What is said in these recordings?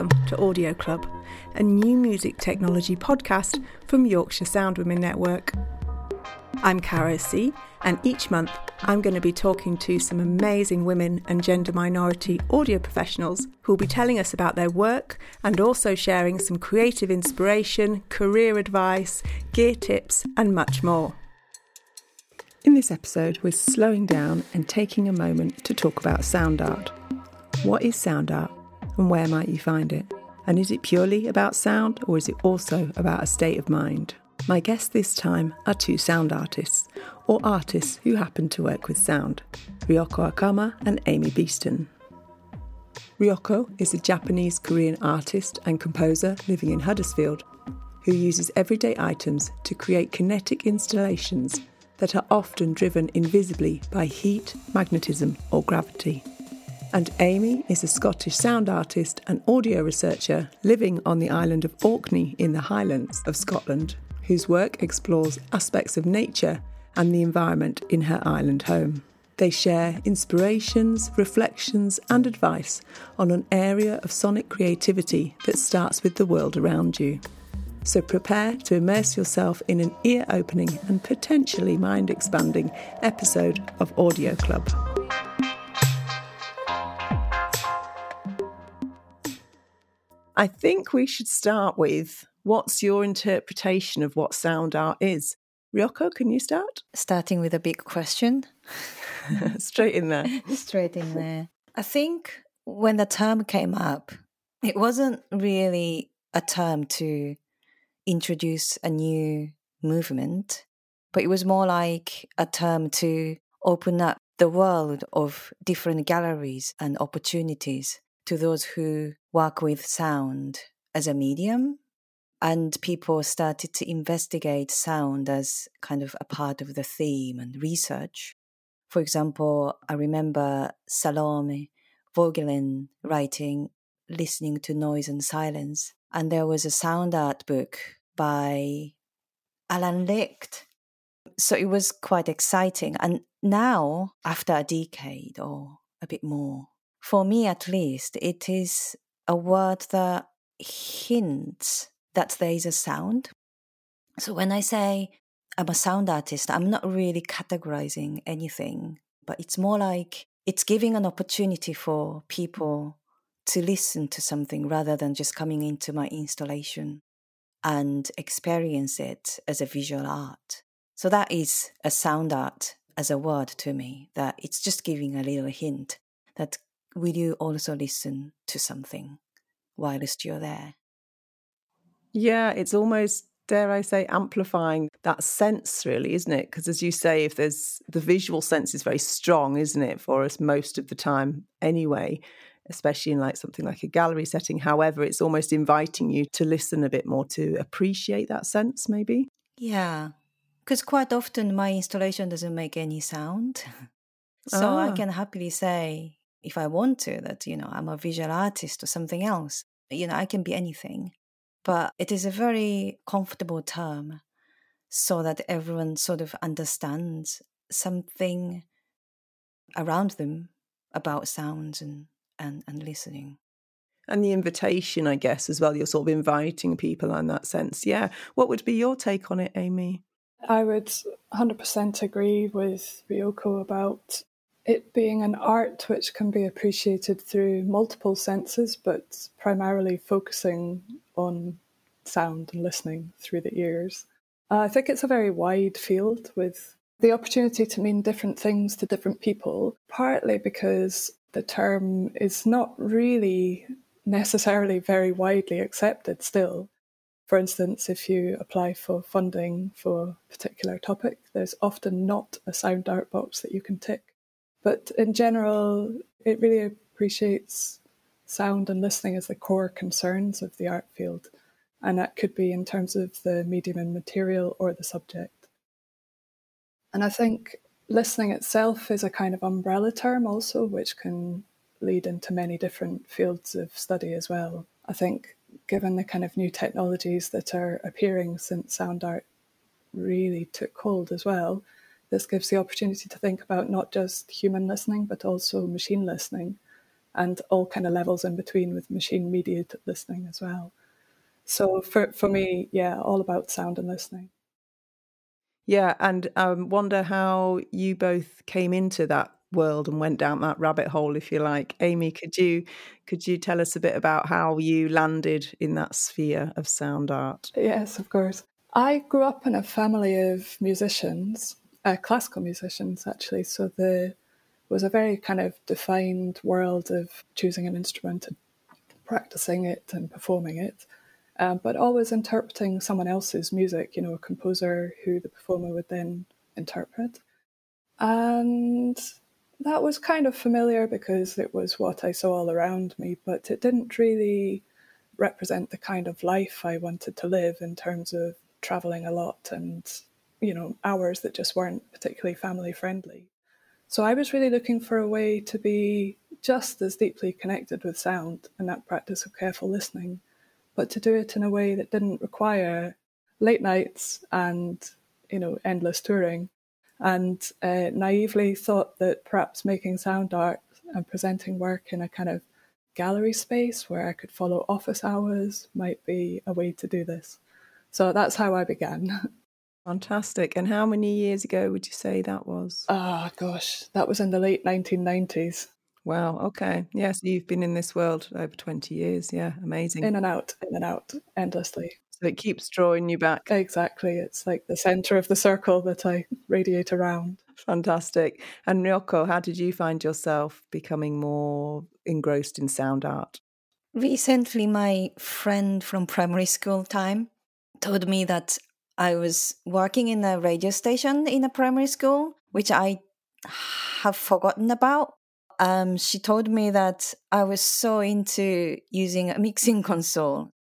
Welcome to Audio Club, a new music technology podcast from Yorkshire Sound Women Network. I'm Caro C, and each month I'm going to be talking to some amazing women and gender minority audio professionals who will be telling us about their work and also sharing some creative inspiration, career advice, gear tips, and much more. In this episode, we're slowing down and taking a moment to talk about sound art. What is sound art? And where might you find it? And is it purely about sound or is it also about a state of mind? My guests this time are two sound artists, or artists who happen to work with sound Ryoko Akama and Amy Beeston. Ryoko is a Japanese Korean artist and composer living in Huddersfield who uses everyday items to create kinetic installations that are often driven invisibly by heat, magnetism, or gravity. And Amy is a Scottish sound artist and audio researcher living on the island of Orkney in the Highlands of Scotland, whose work explores aspects of nature and the environment in her island home. They share inspirations, reflections, and advice on an area of sonic creativity that starts with the world around you. So prepare to immerse yourself in an ear opening and potentially mind expanding episode of Audio Club. I think we should start with what's your interpretation of what sound art is? Ryoko, can you start? Starting with a big question. Straight in there. Straight in there. I think when the term came up, it wasn't really a term to introduce a new movement, but it was more like a term to open up the world of different galleries and opportunities to those who work with sound as a medium. And people started to investigate sound as kind of a part of the theme and research. For example, I remember Salome Voegelin writing Listening to Noise and Silence. And there was a sound art book by Alan Licht. So it was quite exciting. And now, after a decade or a bit more, for me at least, it is a word that hints that there is a sound. So when I say I'm a sound artist, I'm not really categorizing anything, but it's more like it's giving an opportunity for people to listen to something rather than just coming into my installation and experience it as a visual art. So that is a sound art as a word to me, that it's just giving a little hint that will you also listen to something whilst you're there? Yeah, it's almost, dare I say, amplifying that sense, really, isn't it? Because as you say, if there's the visual sense is very strong, isn't it, for us most of the time anyway, especially in like something like a gallery setting. However, it's almost inviting you to listen a bit more to appreciate that sense, maybe. Yeah, because quite often my installation doesn't make any sound. so ah. I can happily say, if I want to, that, you know, I'm a visual artist or something else. You know, I can be anything. But it is a very comfortable term so that everyone sort of understands something around them about sounds and, and, and listening. And the invitation, I guess, as well. You're sort of inviting people in that sense. Yeah. What would be your take on it, Amy? I would 100% agree with Ryoko about it being an art which can be appreciated through multiple senses, but primarily focusing on sound and listening through the ears. Uh, I think it's a very wide field with the opportunity to mean different things to different people, partly because the term is not really necessarily very widely accepted still. For instance, if you apply for funding for a particular topic, there's often not a sound art box that you can tick. But in general, it really appreciates sound and listening as the core concerns of the art field. And that could be in terms of the medium and material or the subject. And I think listening itself is a kind of umbrella term also, which can lead into many different fields of study as well. I think, given the kind of new technologies that are appearing since sound art really took hold as well, this gives the opportunity to think about not just human listening, but also machine listening. and all kind of levels in between with machine mediated listening as well. So for for me, yeah, all about sound and listening. Yeah, and I um, wonder how you both came into that world and went down that rabbit hole, if you like. Amy, could you could you tell us a bit about how you landed in that sphere of sound art? Yes, of course. I grew up in a family of musicians, uh, classical musicians actually. So there was a very kind of defined world of choosing an instrument and practicing it and performing it um, but always interpreting someone else's music, you know, a composer who the performer would then interpret. And that was kind of familiar because it was what I saw all around me, but it didn't really represent the kind of life I wanted to live in terms of traveling a lot and, you know, hours that just weren't particularly family friendly. So I was really looking for a way to be just as deeply connected with sound and that practice of careful listening but to do it in a way that didn't require late nights and you know endless touring and uh, naively thought that perhaps making sound art and presenting work in a kind of gallery space where I could follow office hours might be a way to do this. So that's how I began. Fantastic. And how many years ago would you say that was? Ah, oh, gosh, that was in the late 1990s. Wow. Okay. Yes, you've been in this world over 20 years. Yeah. Amazing. In and out, in and out, endlessly. So it keeps drawing you back. Exactly. It's like the center of the circle that I radiate around. Fantastic. And Ryoko, how did you find yourself becoming more engrossed in sound art? Recently, my friend from primary school time told me that I was working in a radio station in a primary school, which I have forgotten about um, she told me that I was so into using a mixing console.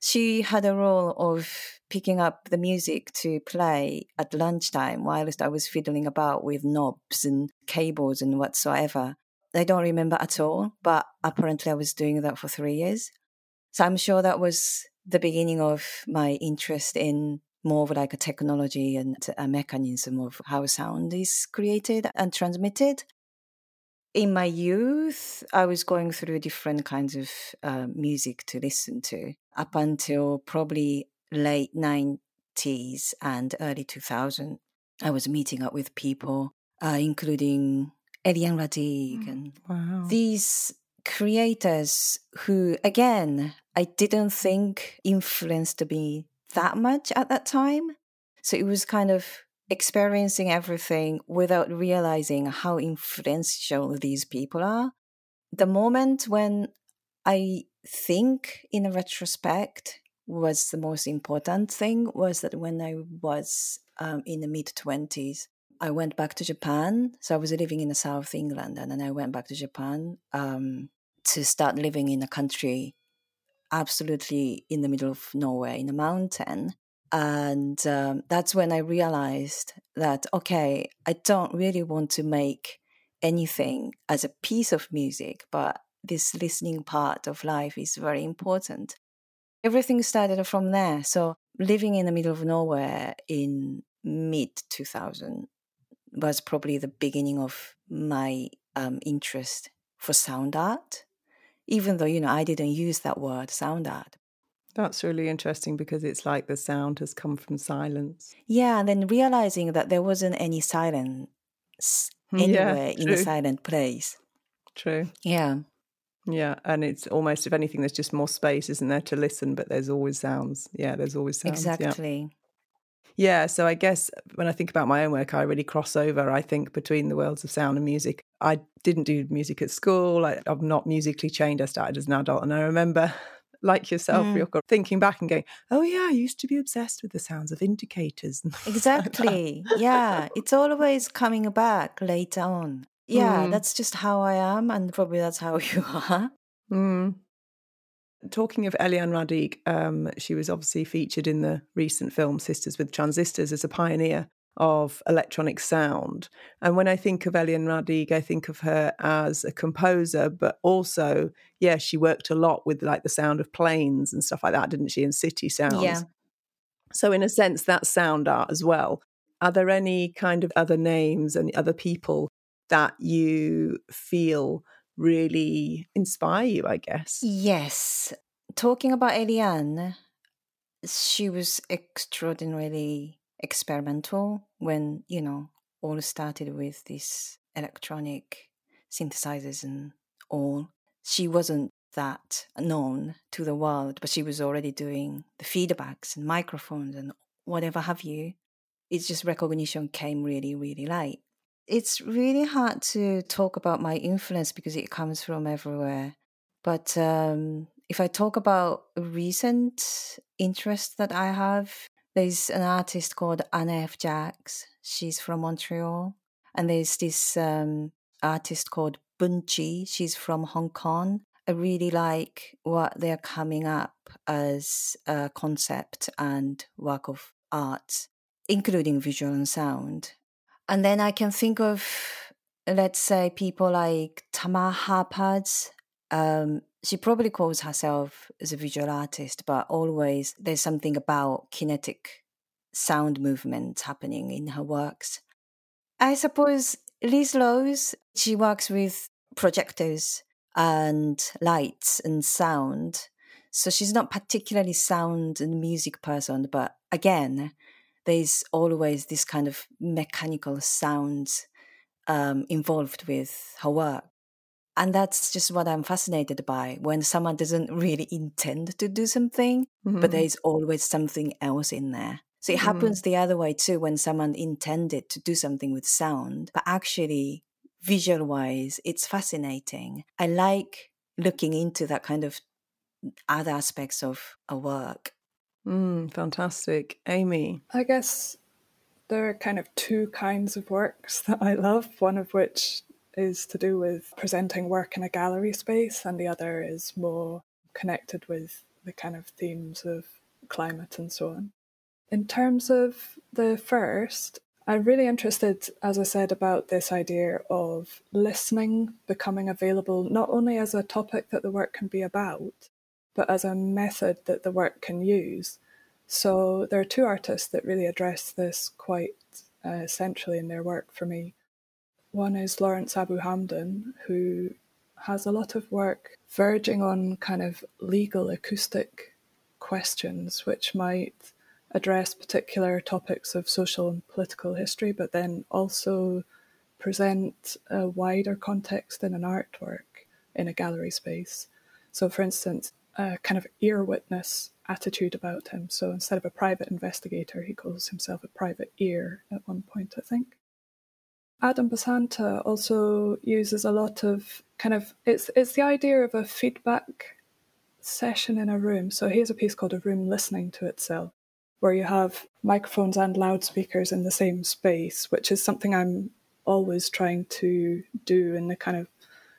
She had a role of picking up the music to play at lunchtime whilst I was fiddling about with knobs and cables and whatsoever. I don't remember at all, but apparently I was doing that for three years. So I'm sure that was the beginning of my interest in more of like a technology and a mechanism of how sound is created and transmitted in my youth, I was going through different kinds of uh, music to listen to up until probably late 90s and early 2000. I was meeting up with people, uh, including Eliane Radigue mm, and wow. these creators who, again, I didn't think influenced me that much at that time. So it was kind of experiencing everything without realizing how influential these people are. The moment when I think in retrospect was the most important thing was that when I was um, in the mid 20s, I went back to Japan. So I was living in the South England and then I went back to Japan um, to start living in a country absolutely in the middle of nowhere in a mountain. And um, that's when I realized that, okay, I don't really want to make anything as a piece of music, but this listening part of life is very important. Everything started from there. So living in the middle of nowhere in mid 2000 was probably the beginning of my um, interest for sound art, even though, you know, I didn't use that word sound art. That's really interesting because it's like the sound has come from silence. Yeah, and then realizing that there wasn't any silence anywhere yeah, in a silent place. True. Yeah. Yeah, and it's almost, if anything, there's just more space, isn't there, to listen, but there's always sounds. Yeah, there's always sounds. Exactly. Yeah. Yeah, so I guess when I think about my own work, I really cross over, I think, between the worlds of sound and music. I didn't do music at school. I, I'm not musically trained. I started as an adult. And I remember like yourself, mm. Ryoko, thinking back and going, oh, yeah, I used to be obsessed with the sounds of indicators. exactly. Like yeah. It's always coming back later on. Yeah, mm. that's just how I am. And probably that's how you are. Mm. Talking of Eliane Radigue, um, she was obviously featured in the recent film Sisters with Transistors as a pioneer of electronic sound. And when I think of Eliane Radigue, I think of her as a composer, but also, yeah, she worked a lot with like the sound of planes and stuff like that, didn't she? And city sounds. Yeah. So, in a sense, that's sound art as well. Are there any kind of other names and other people that you feel really inspire you, I guess. Yes. Talking about Eliane, she was extraordinarily experimental when, you know, all started with this electronic synthesizers and all. She wasn't that known to the world, but she was already doing the feedbacks and microphones and whatever have you. It's just recognition came really, really late. It's really hard to talk about my influence because it comes from everywhere. But um, if I talk about recent interest that I have, there's an artist called Anne-F Jacques. She's from Montreal. And there's this um, artist called Bunchi. She's from Hong Kong. I really like what they're coming up as a concept and work of art, including visual and sound. And then I can think of, let's say, people like Tamar Harpaz. Um, she probably calls herself as a visual artist, but always there's something about kinetic sound movement happening in her works. I suppose Lis Rhodes, she works with projectors and lights and sound. So she's not particularly sound and music person, but again, there's always this kind of mechanical sounds um, involved with her work. And that's just what I'm fascinated by when someone doesn't really intend to do something, mm-hmm. but there's always something else in there. So it mm-hmm. happens the other way too when someone intended to do something with sound, but actually, visual wise, it's fascinating. I like looking into that kind of other aspects of a work. Mm, fantastic. Amy? I guess there are kind of two kinds of works that I love, one of which is to do with presenting work in a gallery space, and the other is more connected with the kind of themes of climate and so on. In terms of the first, I'm really interested, as I said, about this idea of listening becoming available not only as a topic that the work can be about, but as a method that the work can use. So there are two artists that really address this quite uh, centrally in their work for me. One is Lawrence Abu Hamdan, who has a lot of work verging on kind of legal acoustic questions, which might address particular topics of social and political history, but then also present a wider context in an artwork in a gallery space. So, for instance, a kind of ear witness attitude about him. So instead of a private investigator, he calls himself a private ear at one point, I think. Adam Basanta also uses a lot of kind of it's it's the idea of a feedback session in a room. So he has a piece called A Room Listening to Itself, where you have microphones and loudspeakers in the same space, which is something I'm always trying to do in the kind of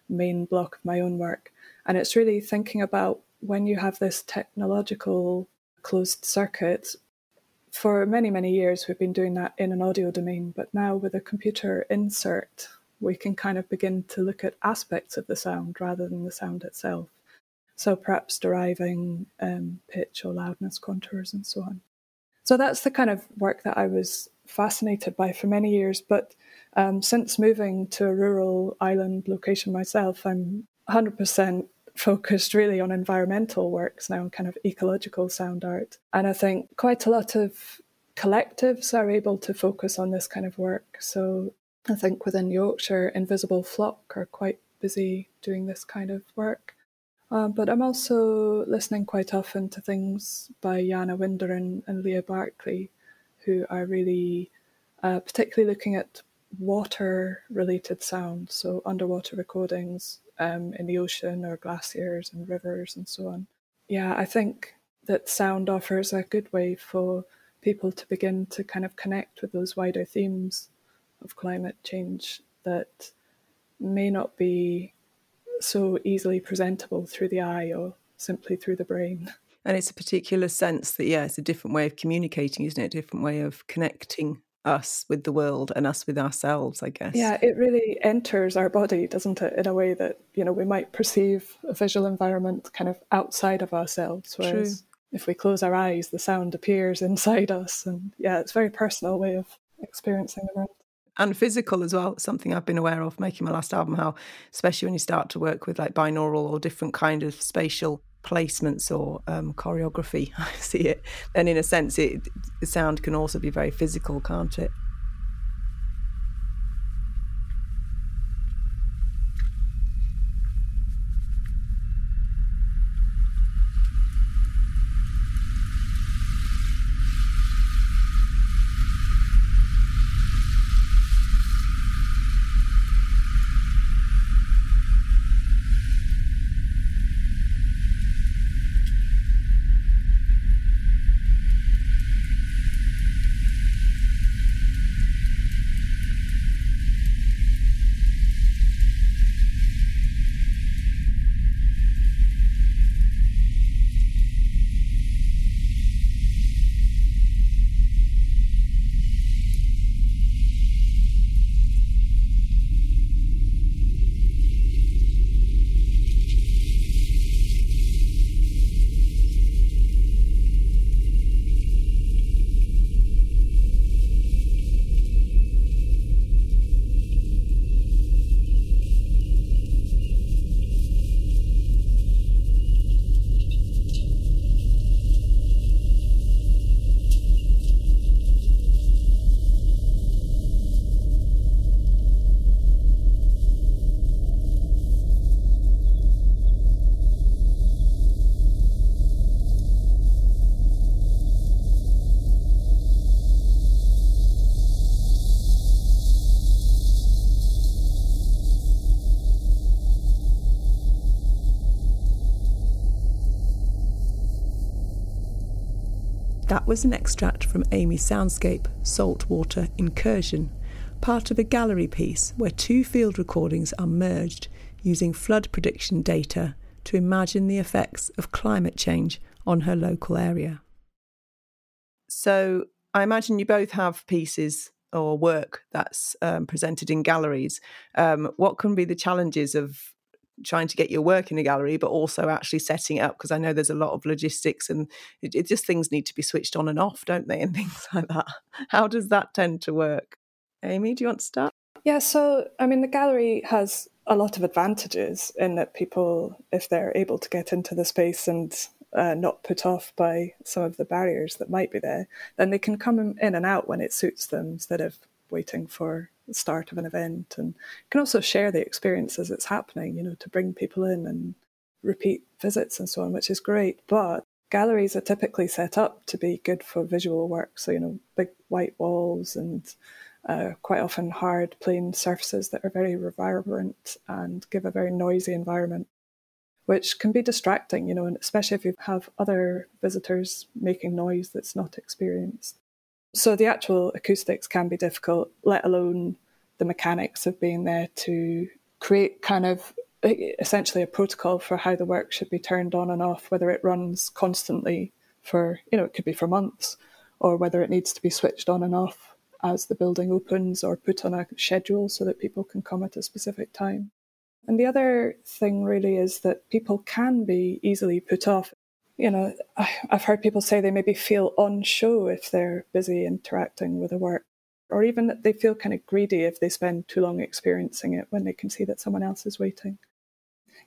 main block of my own work. And it's really thinking about when you have this technological closed circuit, for many, many years we've been doing that in an audio domain, but now with a computer insert, we can kind of begin to look at aspects of the sound rather than the sound itself. So perhaps deriving um, pitch or loudness contours and so on. So that's the kind of work that I was fascinated by for many years. But um, since moving to a rural island location myself, I'm 100% focused really on environmental works now and kind of ecological sound art. And I think quite a lot of collectives are able to focus on this kind of work. So I think within Yorkshire, Invisible Flock are quite busy doing this kind of work. Um, but I'm also listening quite often to things by Jana Winderen and, and Leah Barclay, who are really uh, particularly looking at water related sounds, so underwater recordings, um, in the ocean or glaciers and rivers and so on. Yeah, I think that sound offers a good way for people to begin to kind of connect with those wider themes of climate change that may not be so easily presentable through the eye or simply through the brain. And it's a particular sense that, yeah, it's a different way of communicating, isn't it? A different way of connecting us with the world and us with ourselves, I guess. Yeah, it really enters our body, doesn't it, in a way that, you know, we might perceive a visual environment kind of outside of ourselves. Whereas True. if we close our eyes, the sound appears inside us. And yeah, it's a very personal way of experiencing the world. and physical as well. Something I've been aware of making my last album, how especially when you start to work with like binaural or different kind of spatial placements or um, choreography, I see it. Then in a sense, it sound can also be very physical, can't it? That was an extract from Amy's soundscape, Saltwater Incursion, part of a gallery piece where two field recordings are merged using flood prediction data to imagine the effects of climate change on her local area. So, I imagine you both have pieces or work that's um, presented in galleries. Um, what can be the challenges of trying to get your work in a gallery, but also actually setting it up because I know there's a lot of logistics and it, it, just things need to be switched on and off, don't they, and things like that. How does that tend to work? Amy, do you want to start? Yeah, so I mean, the gallery has a lot of advantages in that people, if they're able to get into the space and uh, not put off by some of the barriers that might be there, then they can come in and out when it suits them instead of waiting for the start of an event and can also share the experience as it's happening, you know, to bring people in and repeat visits and so on, which is great. But galleries are typically set up to be good for visual work. So, you know, big white walls and uh, quite often hard, plain surfaces that are very reverberant and give a very noisy environment, which can be distracting, you know, and especially if you have other visitors making noise that's not experienced. So the actual acoustics can be difficult, let alone the mechanics of being there to create kind of essentially a protocol for how the work should be turned on and off, whether it runs constantly for, you know, it could be for months, or whether it needs to be switched on and off as the building opens or put on a schedule so that people can come at a specific time. And the other thing really is that people can be easily put off you know, I, have heard people say they maybe feel on show if they're busy interacting with a work, or even that they feel kind of greedy if they spend too long experiencing it when they can see that someone else is waiting.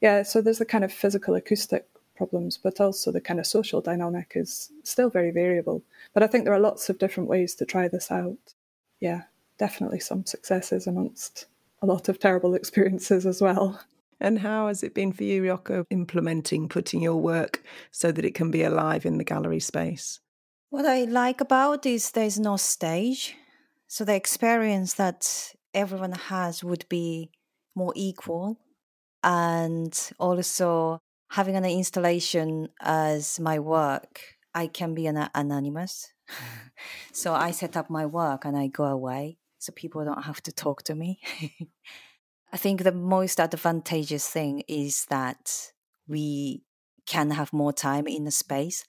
Yeah, so there's the kind of physical acoustic problems, but also the kind of social dynamic is still very variable. But I think there are lots of different ways to try this out. Yeah, definitely some successes amongst a lot of terrible experiences as well. And how has it been for you, Ryoko, implementing, putting your work so that it can be alive in the gallery space? What I like about is there's no stage. So the experience that everyone has would be more equal. And also having an installation as my work, I can be an anonymous. so I set up my work and I go away so people don't have to talk to me. I think the most advantageous thing is that we can have more time in the space.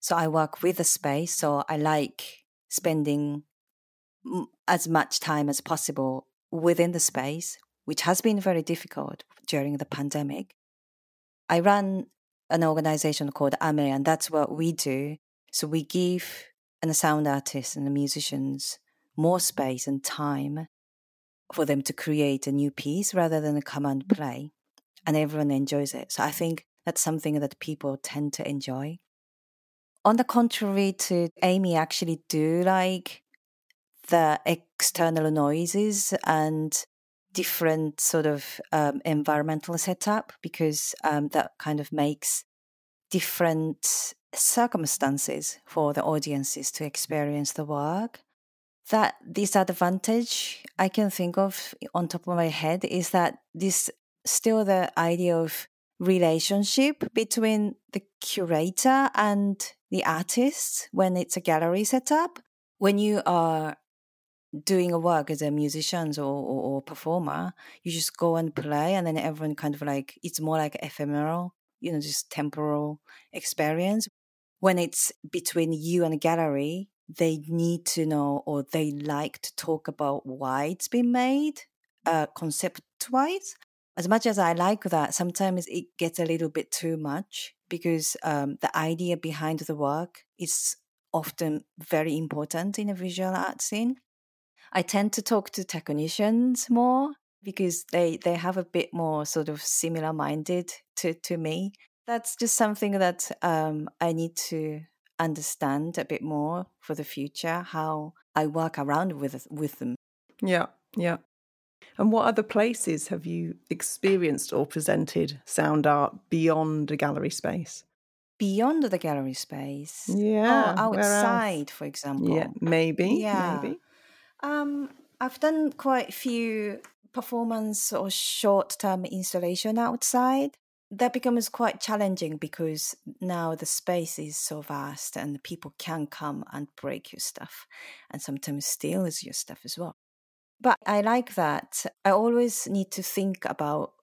So I work with the space. So I like spending as much time as possible within the space, which has been very difficult during the pandemic. I run an organization called AME, and that's what we do. So we give and the sound artists and the musicians more space and time for them to create a new piece rather than a command play. And everyone enjoys it. So I think that's something that people tend to enjoy. On the contrary to Amy actually do like the external noises and different sort of um, environmental setup because um, that kind of makes different circumstances for the audiences to experience the work. That disadvantage I can think of on top of my head is that this still the idea of relationship between the curator and the artist when it's a gallery setup. When you are doing a work as a musician or, or, or, performer, you just go and play, and then everyone kind of like it's more like ephemeral, you know, just temporal experience. When it's between you and a gallery, they need to know or they like to talk about why it's been made, uh, concept wise. As much as I like that, sometimes it gets a little bit too much because um, the idea behind the work is often very important in a visual art scene. I tend to talk to technicians more because they, they have a bit more sort of similar minded to, to me. That's just something that um, I need to understand a bit more for the future, how I work around with with them. Yeah, yeah. And what other places have you experienced or presented sound art beyond a gallery space? Beyond the gallery space? Yeah. Oh, outside, for example. Yeah, maybe. Yeah. Maybe. Um, I've done quite a few performance or short term installation outside. That becomes quite challenging because now the space is so vast and people can come and break your stuff and sometimes steal your stuff as well. But I like that. I always need to think about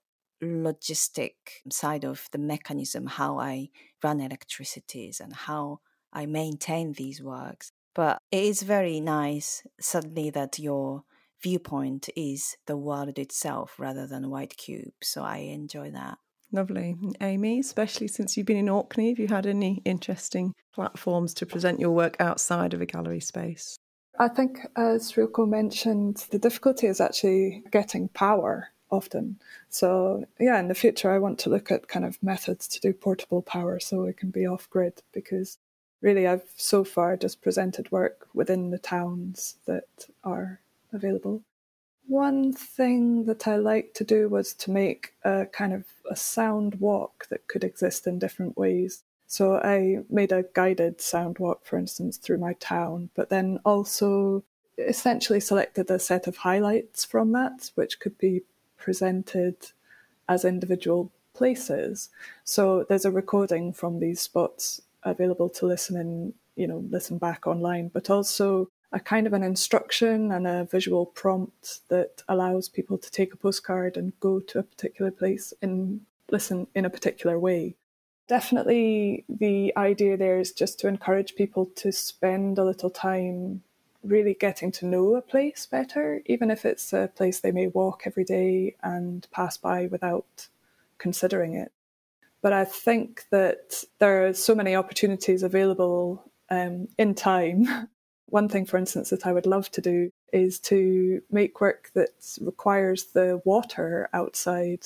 logistic side of the mechanism, how I run electricities and how I maintain these works. But it is very nice suddenly that your viewpoint is the world itself rather than white cube. So I enjoy that. Lovely. Amy, especially since you've been in Orkney, have you had any interesting platforms to present your work outside of a gallery space? I think, as Ryoko mentioned, the difficulty is actually getting power often. So, yeah, in the future, I want to look at kind of methods to do portable power so it can be off grid because really I've so far just presented work within the towns that are available. One thing that I liked to do was to make a kind of a sound walk that could exist in different ways. So I made a guided sound walk, for instance, through my town, but then also essentially selected a set of highlights from that, which could be presented as individual places. So there's a recording from these spots available to listen in, you know, listen back online, but also a kind of an instruction and a visual prompt that allows people to take a postcard and go to a particular place and listen in a particular way. Definitely, the idea there is just to encourage people to spend a little time really getting to know a place better, even if it's a place they may walk every day and pass by without considering it. But I think that there are so many opportunities available um, in time. One thing, for instance, that I would love to do is to make work that requires the water outside.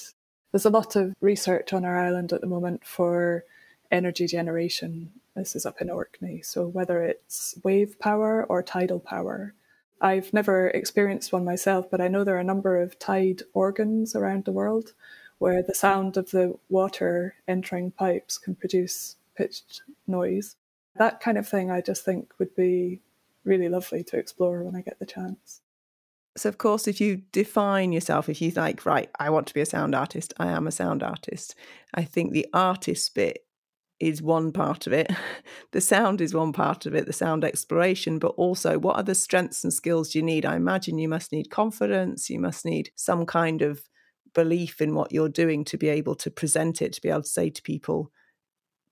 There's a lot of research on our island at the moment for energy generation. This is up in Orkney. So, whether it's wave power or tidal power, I've never experienced one myself, but I know there are a number of tide organs around the world where the sound of the water entering pipes can produce pitched noise. That kind of thing I just think would be really lovely to explore when I get the chance. So, of course, if you define yourself, if you like, right, I want to be a sound artist, I am a sound artist, I think the artist bit is one part of it. the sound is one part of it, the sound exploration, but also what are the strengths and skills you need? I imagine you must need confidence, you must need some kind of belief in what you're doing to be able to present it, to be able to say to people,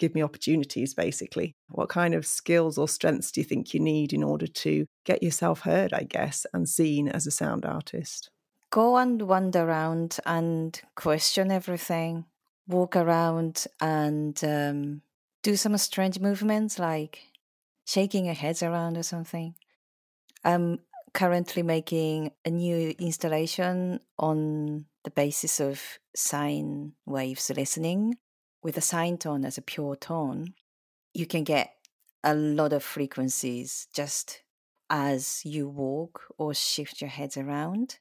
give me opportunities, basically. What kind of skills or strengths do you think you need in order to get yourself heard, I guess, and seen as a sound artist? Go and wander around and question everything. Walk around and um, do some strange movements like shaking your heads around or something. Um, currently making a new installation on the basis of sine waves listening with a sine tone as a pure tone. You can get a lot of frequencies just as you walk or shift your heads around.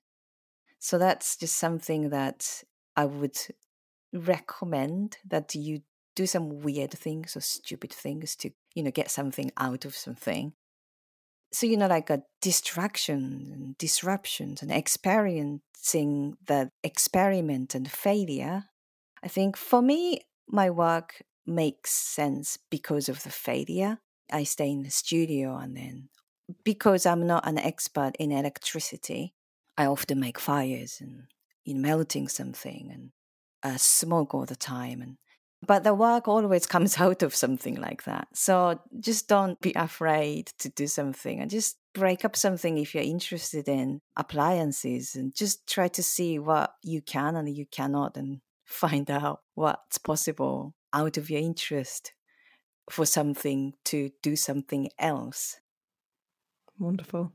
So that's just something that I would recommend that you do some weird things or stupid things to, you know, get something out of something. So, you know, like a distraction and disruptions and experiencing the experiment and failure. I think for me, my work makes sense because of the failure. I stay in the studio and then because I'm not an expert in electricity, I often make fires and in melting something and uh, smoke all the time and but the work always comes out of something like that so just don't be afraid to do something and just break up something if you're interested in appliances and just try to see what you can and you cannot and find out what's possible out of your interest for something to do something else. Wonderful.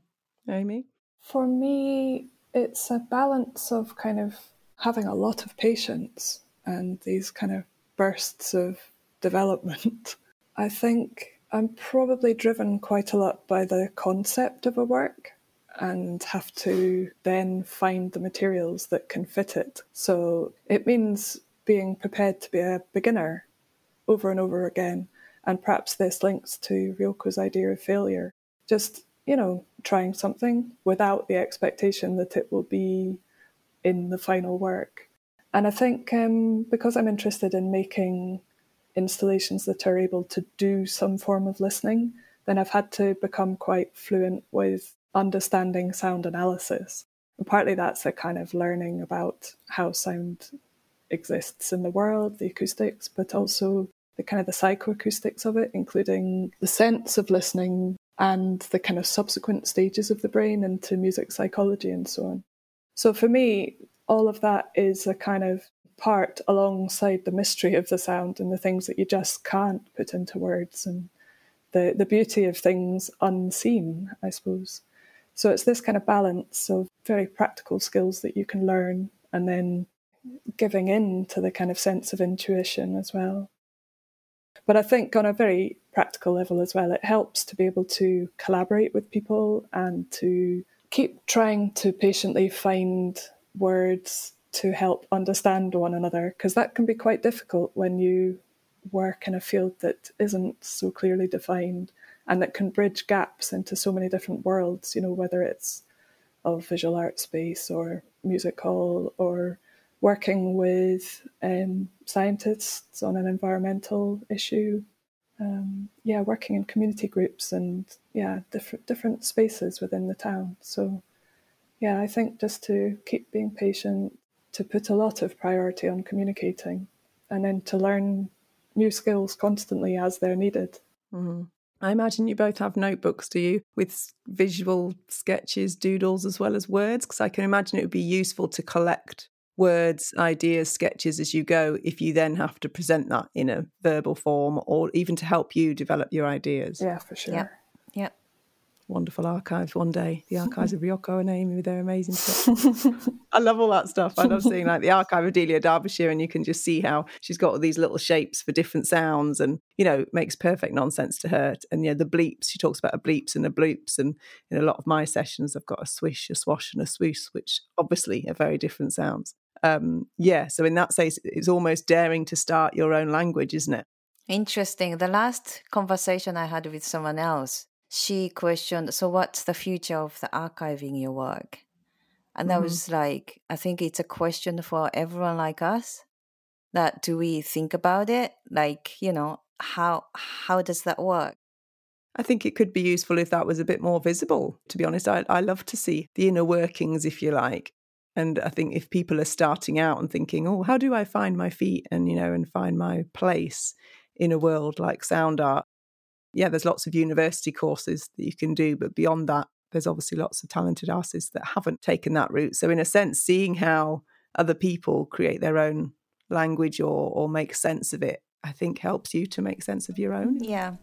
Amy? For me it's a balance of kind of having a lot of patience and these kind of bursts of development. I think I'm probably driven quite a lot by the concept of a work and have to then find the materials that can fit it. So it means being prepared to be a beginner over and over again. And perhaps this links to Ryoko's idea of failure. Just you know, trying something without the expectation that it will be in the final work. And I think um, because I'm interested in making installations that are able to do some form of listening, then I've had to become quite fluent with understanding sound analysis. And partly that's a kind of learning about how sound exists in the world, the acoustics, but also the kind of the psychoacoustics of it, including the sense of listening and the kind of subsequent stages of the brain into music psychology and so on. So for me, all of that is a kind of part alongside the mystery of the sound and the things that you just can't put into words and the, the beauty of things unseen, I suppose. So it's this kind of balance of very practical skills that you can learn and then giving in to the kind of sense of intuition as well. But I think on a very practical level as well, it helps to be able to collaborate with people and to keep trying to patiently find words to help understand one another, because that can be quite difficult when you work in a field that isn't so clearly defined and that can bridge gaps into so many different worlds, you know, whether it's of visual art space or music hall or working with um, scientists on an environmental issue. Um, yeah, working in community groups and yeah, different different spaces within the town. So yeah, I think just to keep being patient, to put a lot of priority on communicating, and then to learn new skills constantly as they're needed. Mm-hmm. I imagine you both have notebooks, do you, with visual sketches, doodles, as well as words? Because I can imagine it would be useful to collect words, ideas, sketches as you go if you then have to present that in a verbal form or even to help you develop your ideas. Yeah, for sure. Yeah. Yeah. Wonderful archives one day. The archives of Ryoko and Amy with their amazing stuff. I love all that stuff. I love seeing like the archive of Delia Derbyshire and you can just see how she's got all these little shapes for different sounds and, you know, makes perfect nonsense to her. And, you know, the bleeps, she talks about a bleeps and a bloops. And in a lot of my sessions, I've got a swish, a swash and a swoosh, which obviously are very different sounds um, yeah, so in that sense, it's almost daring to start your own language, isn't it? Interesting. The last conversation I had with someone else, she questioned, So, what's the future of the archiving your work? And mm-hmm. was like, I think it's a question for everyone like us. That do we think about it? Like, you know, how how does that work? I think it could be useful if that was a bit more visible. To be honest, I, I love to see the inner workings, if you like, and I think if people are starting out and thinking, oh, how do I find my feet and, you know, and find my place in a world like sound art? Yeah, there's lots of university courses that you can do, but beyond that, there's obviously lots of talented artists that haven't taken that route. So, in a sense, seeing how other people create their own language or, or make sense of it, I think helps you to make sense of your own. Yeah.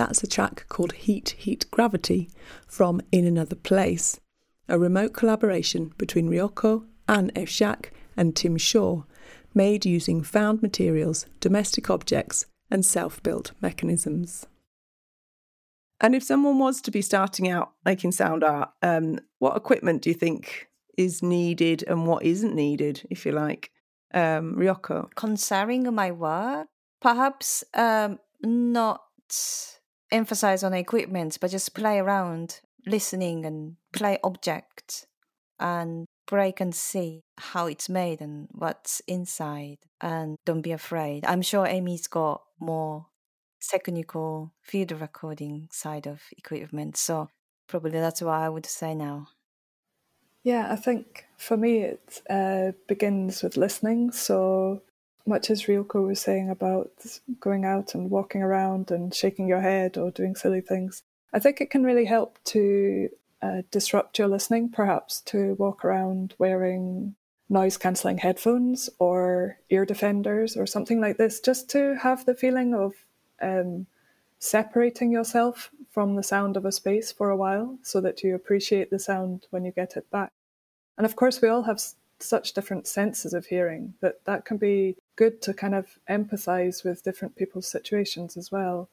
That's a track called Heat, Heat, Gravity from In Another Place, a remote collaboration between Ryoko, Anne-F Jacques, and Tim Shaw, made using found materials, domestic objects, and self built mechanisms. And if someone was to be starting out making sound art, um, what equipment do you think is needed and what isn't needed, if you like? Um, Ryoko. Concerning my work, perhaps um, not emphasize on equipment, but just play around, listening and play objects and break and see how it's made and what's inside. And don't be afraid. I'm sure Amy's got more technical field recording side of equipment. So probably that's what I would say now. Yeah, I think for me it uh, begins with listening. So much as Ryoko was saying about going out and walking around and shaking your head or doing silly things, I think it can really help to uh, disrupt your listening, perhaps to walk around wearing noise cancelling headphones or ear defenders or something like this, just to have the feeling of um, separating yourself from the sound of a space for a while so that you appreciate the sound when you get it back. And of course, we all have such different senses of hearing that that can be good to kind of empathize with different people's situations as well.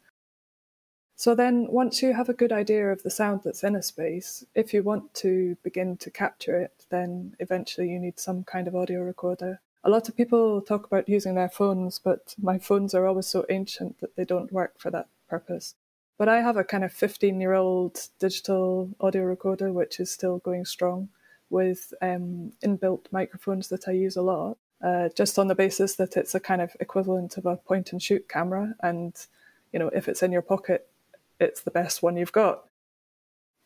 So then, once you have a good idea of the sound that's in a space, if you want to begin to capture it, then eventually you need some kind of audio recorder. A lot of people talk about using their phones, but my phones are always so ancient that they don't work for that purpose. But I have a kind of 15 year old digital audio recorder, which is still going strong with um, inbuilt microphones that I use a lot, uh, just on the basis that it's a kind of equivalent of a point and shoot camera. And, you know, if it's in your pocket, it's the best one you've got.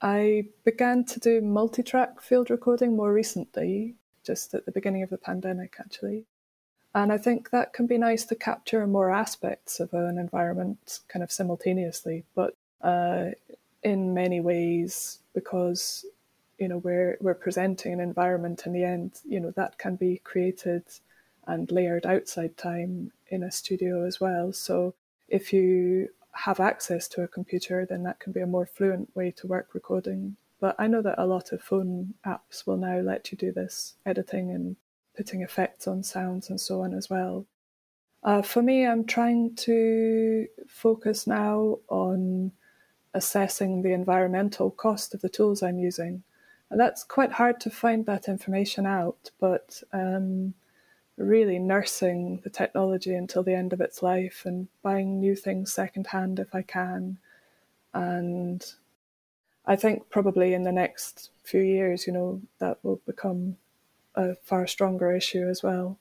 I began to do multi track field recording more recently, just at the beginning of the pandemic, actually. And I think that can be nice to capture more aspects of an environment kind of simultaneously, but uh, in many ways, because you know we're we're presenting an environment in the end, you know that can be created and layered outside time in a studio as well. So if you have access to a computer, then that can be a more fluent way to work recording. But I know that a lot of phone apps will now let you do this editing and putting effects on sounds and so on as well. Uh, for me, I'm trying to focus now on assessing the environmental cost of the tools I'm using. And that's quite hard to find that information out, but um, really nursing the technology until the end of its life and buying new things secondhand if I can. And I think probably in the next few years, you know, that will become a far stronger issue as well.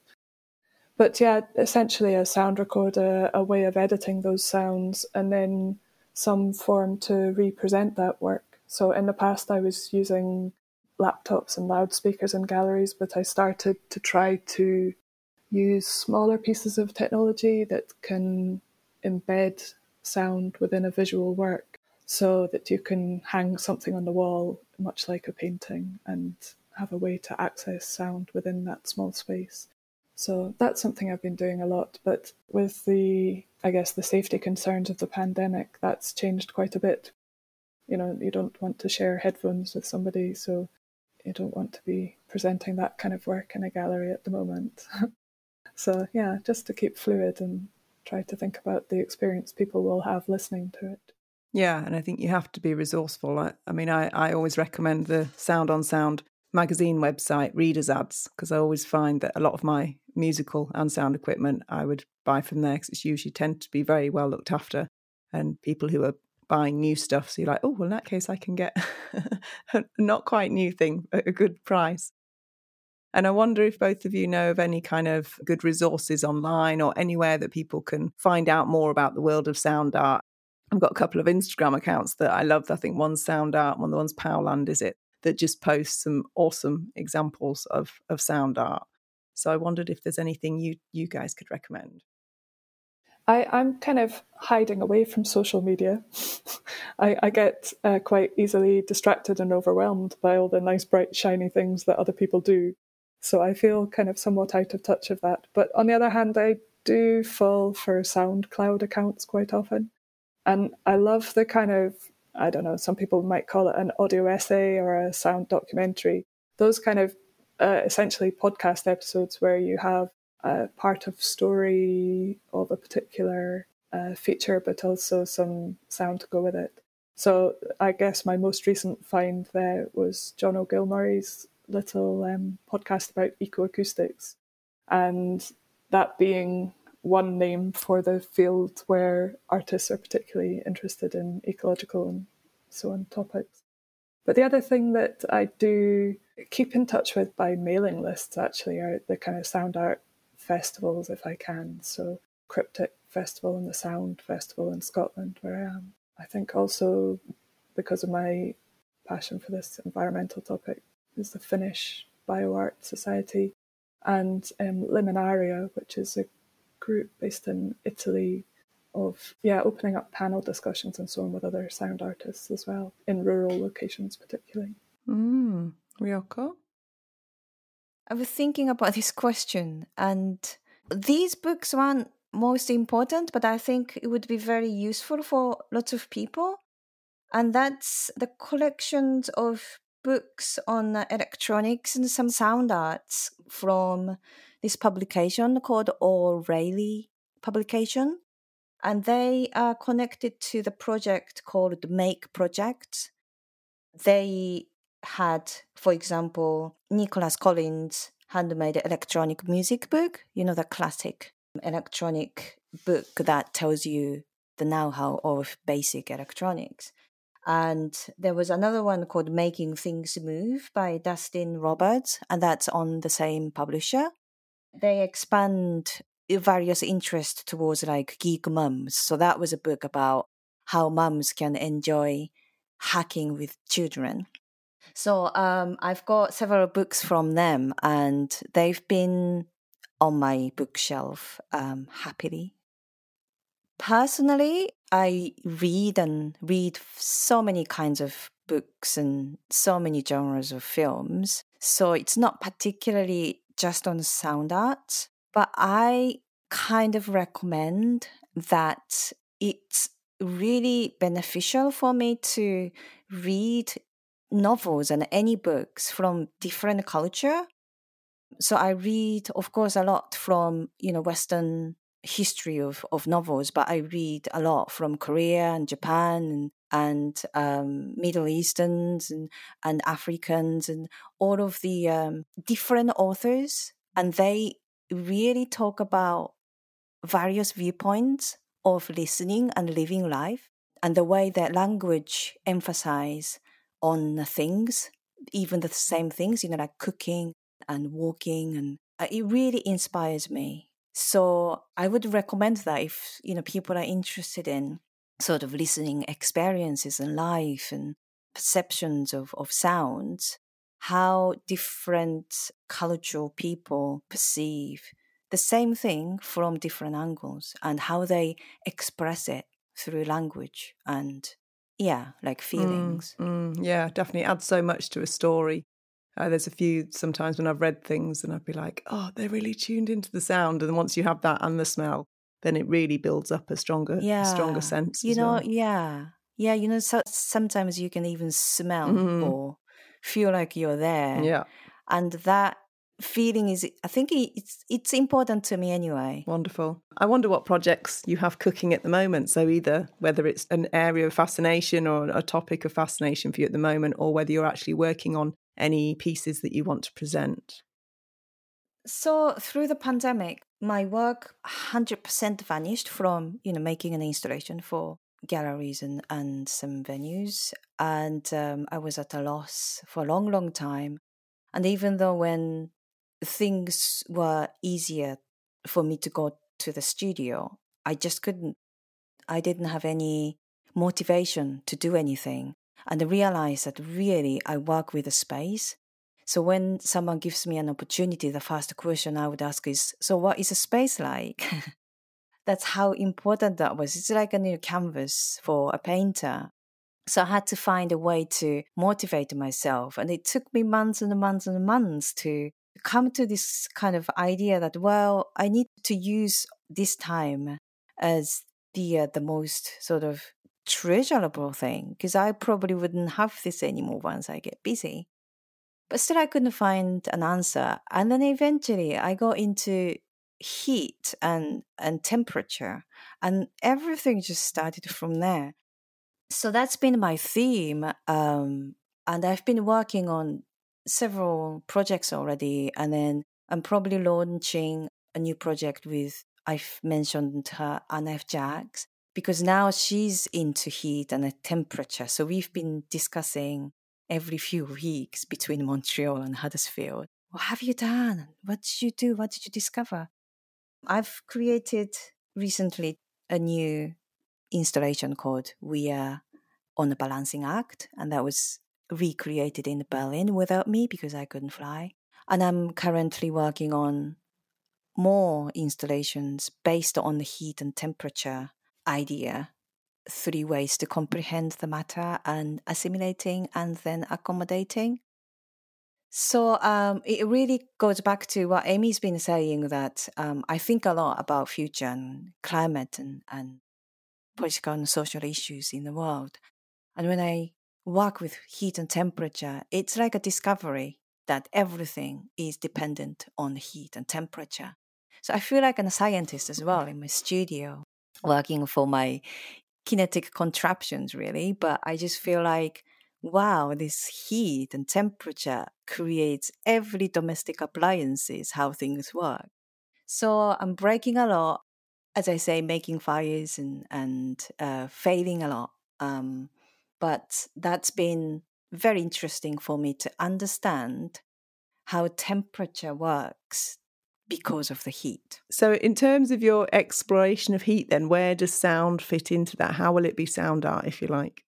But yeah, essentially a sound recorder, a way of editing those sounds, and then some form to represent that work. So in the past, I was using laptops and loudspeakers in galleries, but I started to try to use smaller pieces of technology that can embed sound within a visual work so that you can hang something on the wall, much like a painting, and have a way to access sound within that small space. So that's something I've been doing a lot. But with the, I guess, the safety concerns of the pandemic, that's changed quite a bit. You know, you don't want to share headphones with somebody, so you don't want to be presenting that kind of work in a gallery at the moment. So, yeah, just to keep fluid and try to think about the experience people will have listening to it. Yeah, and I think you have to be resourceful. I, I mean, I, I always recommend the Sound on Sound magazine website, Reader's Ads, because I always find that a lot of my musical and sound equipment I would buy from there because it's usually tend to be very well looked after. And people who are buying new stuff, so you're like, oh, well, in that case, I can get a not quite new thing at a good price. And I wonder if both of you know of any kind of good resources online or anywhere that people can find out more about the world of sound art. I've got a couple of Instagram accounts that I love. I think one's Sound Art, one of the one's Powland, is it? That just posts some awesome examples of, of sound art. So I wondered if there's anything you you guys could recommend. I, I'm kind of hiding away from social media. I, I, get uh, quite easily distracted and overwhelmed by all the nice, bright, shiny things that other people do. So I feel kind of somewhat out of touch of that. But on the other hand, I do fall for SoundCloud accounts quite often. And I love the kind of, I don't know, some people might call it an audio essay or a sound documentary. Those kind of uh, essentially podcast episodes where you have a part of story of a particular uh, feature, but also some sound to go with it. So I guess my most recent find there was Jonathan Gilmurray's little um, podcast about ecoacoustics, and that being one name for the field where artists are particularly interested in ecological and so on topics. But the other thing that I do keep in touch with by mailing lists actually are the kind of sound art festivals if I can. So Cryptic Festival and the Sound Festival in Scotland where I am. I think also because of my passion for this environmental topic is the Finnish BioArt Society and um, Liminaria, which is a group based in Italy of yeah opening up panel discussions and so on with other sound artists as well in rural locations particularly. Mm, Ryoko? I was thinking about this question, and these books aren't most important, but I think it would be very useful for lots of people. And that's the collections of books on electronics and some sound arts from this publication called O'Reilly Publication. And they are connected to the project called Make Project. They had, for example, Nicolas Collins handmade electronic music book, you know, the classic electronic book that tells you the know how of basic electronics. And there was another one called Making Things Move by Dustyn Roberts, and that's on the same publisher. They expand various interests towards like geek mums. So that was a book about how mums can enjoy hacking with children. So um, I've got several books from them, and they've been on my bookshelf um, happily. Personally, I read and read so many kinds of books and so many genres of films. So it's not particularly just on sound art, but I kind of recommend that it's really beneficial for me to read novels and any books from different culture. So I read, of course, a lot from you know Western history of, of novels, but I read a lot from Korea and Japan and and um, Middle Easterns and, and Africans and all of the um, different authors, and they really talk about various viewpoints of listening and living life and the way that language emphasize on things, even the same things, you know, like cooking and walking, and uh, it really inspires me. So I would recommend that if you know people are interested in sort of listening experiences in life and perceptions of, of sounds, how different cultural people perceive the same thing from different angles and how they express it through language and yeah, like mm, feelings. Mm, mm, yeah, definitely adds so much to a story. Uh, there's a few sometimes when I've read things and I'd be like, oh, they're really tuned into the sound. And once you have that and the smell, then it really builds up a stronger, yeah. stronger sense. You know, well. yeah, yeah. You know, so, sometimes you can even smell mm. or feel like you're there. Yeah, and that feeling is i think it's it's important to me anyway. Wonderful. I wonder what projects you have cooking at the moment. So either whether it's an area of fascination or a topic of fascination for you at the moment or whether you're actually working on any pieces that you want to present. So through the pandemic my work 100% vanished from you know making an installation for galleries and, and some venues. And um, i was at a loss for a long long time. And even though when things were easier for me to go to the studio. I just couldn't, I didn't have any motivation to do anything. And I realized that really I work with a space. So when someone gives me an opportunity, the first question I would ask is, So what is a space like? That's how important that was. It's like a new canvas for a painter. So I had to find a way to motivate myself. And it took me months and months and months to come to this kind of idea that, well, I need to use this time as the uh, the most sort of treasurable thing because I probably wouldn't have this anymore once I get busy. But still, I couldn't find an answer. And then eventually, I got into heat and and temperature, and everything just started from there. So that's been my theme, um, and I've been working on several projects already, and then I'm probably launching a new project with I've mentioned her Anne-F Jacques because now she's into heat and temperature. So we've been discussing every few weeks between Montreal and Huddersfield. What have you done? What did you do? What did you discover? I've created recently a new installation called We Are on a Balancing Act, and that was recreated in Berlin without me because I couldn't fly. And I'm currently working on more installations based on the heat and temperature idea three ways to comprehend the matter and assimilating and then accommodating. So um, it really goes back to what Amy's been saying that um, I think a lot about future and climate and, and political and social issues in the world. And when I work with heat and temperature, it's like a discovery that everything is dependent on heat and temperature. So I feel like I'm a scientist as well in my studio, working for my kinetic contraptions really but i just feel like wow this heat and temperature creates every domestic appliances how things work so i'm breaking a lot as i say making fires and and uh, failing a lot um, but that's been very interesting for me to understand how temperature works because of the heat. So, in terms of your exploration of heat, then where does sound fit into that? How will it be sound art, if you like?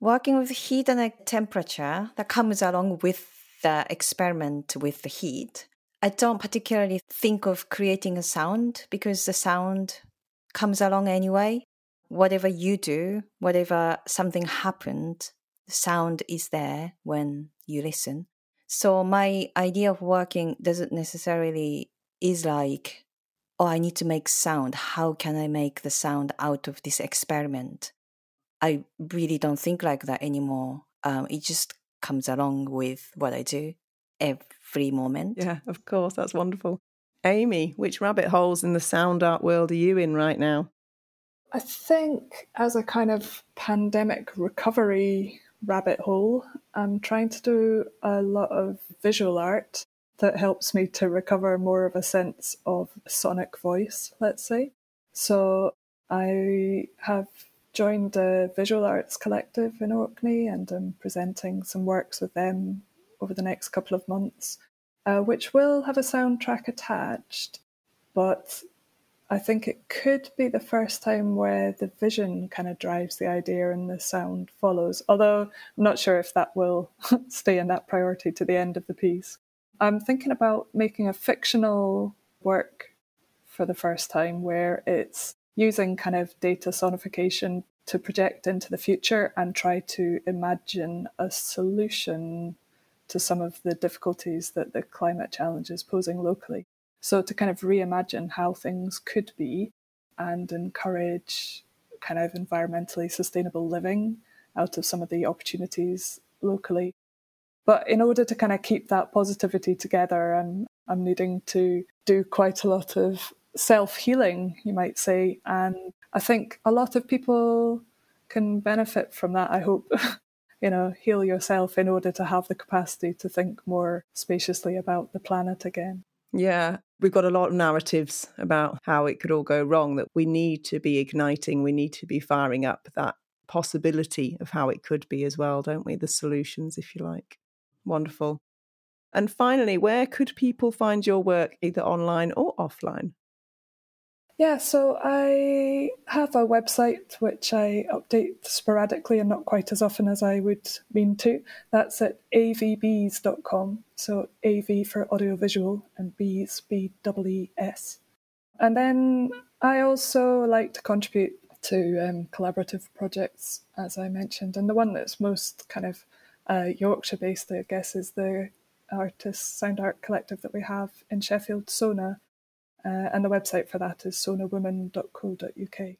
Working with heat and temperature that comes along with the experiment with the heat. I don't particularly think of creating a sound because the sound comes along anyway. Whatever you do, whatever something happened, the sound is there when you listen. So my idea of working doesn't necessarily is like, oh, I need to make sound. How can I make the sound out of this experiment? I really don't think like that anymore. Um, it just comes along with what I do every moment. Yeah, of course. That's wonderful. Amy, which rabbit holes in the sound art world are you in right now? I think as a kind of pandemic recovery rabbit hole. I'm trying to do a lot of visual art that helps me to recover more of a sense of sonic voice, let's say. So I have joined a visual arts collective in Orkney and I'm presenting some works with them over the next couple of months, uh, which will have a soundtrack attached. But I think it could be the first time where the vision kind of drives the idea and the sound follows. Although I'm not sure if that will stay in that priority to the end of the piece. I'm thinking about making a fictional work for the first time where it's using kind of data sonification to project into the future and try to imagine a solution to some of the difficulties that the climate challenge is posing locally. So to kind of reimagine how things could be and encourage kind of environmentally sustainable living out of some of the opportunities locally. But in order to kind of keep that positivity together, I'm, I'm needing to do quite a lot of self healing, you might say. And I think a lot of people can benefit from that, I hope. you know, heal yourself in order to have the capacity to think more spaciously about the planet again. Yeah, we've got a lot of narratives about how it could all go wrong that we need to be igniting, we need to be firing up that possibility of how it could be as well, don't we? The solutions, if you like. Wonderful. And finally, where could people find your work either online or offline? Yeah, so I have a website which I update sporadically and not quite as often as I would mean to. That's at avbees.com. So AV for audiovisual and bees, B E S. And then I also like to contribute to um, collaborative projects, as I mentioned. And the one that's most kind of uh, Yorkshire based, I guess, is the artist sound art collective that we have in Sheffield, Sona uh, and the website for that is sonawoman.co.uk.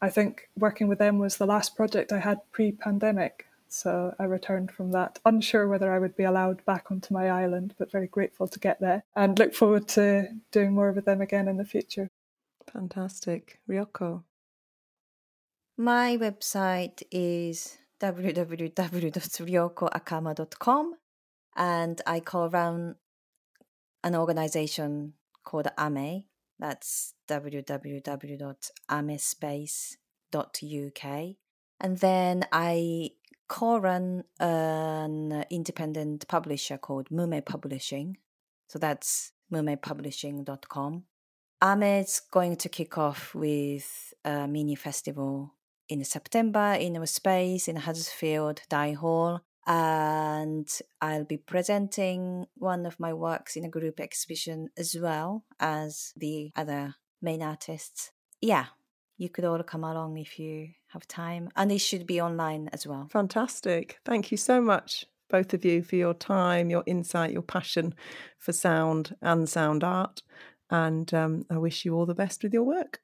I think working with them was the last project I had pre pandemic. So I returned from that, unsure whether I would be allowed back onto my island, but very grateful to get there and look forward to doing more with them again in the future. Fantastic. Ryoko. My website is www.ryokoakama.com and I call around an organization called AME. That's www.amespace.uk. And then I co-run an independent publisher called Mumei Publishing. So that's mumeipublishing.com. AME is going to kick off with a mini festival in September in our space in Huddersfield Dye Hall. And I'll be presenting one of my works in a group exhibition as well as the other main artists. Yeah, you could all come along if you have time. And it should be online as well. Fantastic. Thank you so much, both of you, for your time, your insight, your passion for sound and sound art. And um, I wish you all the best with your work.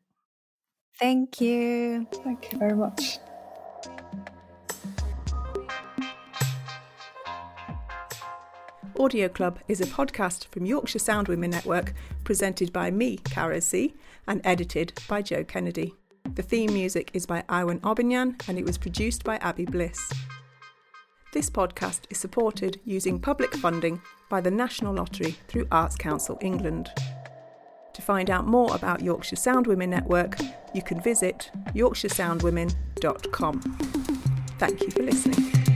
Thank you. Thank you very much. Audio Club is a podcast from Yorkshire Sound Women Network, presented by me, Cara C, and edited by Joe Kennedy. The theme music is by Iwan Obinyan and it was produced by Abby Bliss. This podcast is supported using public funding by the National Lottery through Arts Council England. To find out more about Yorkshire Sound Women Network, you can visit yorkshiresoundwomen.com. Thank you for listening.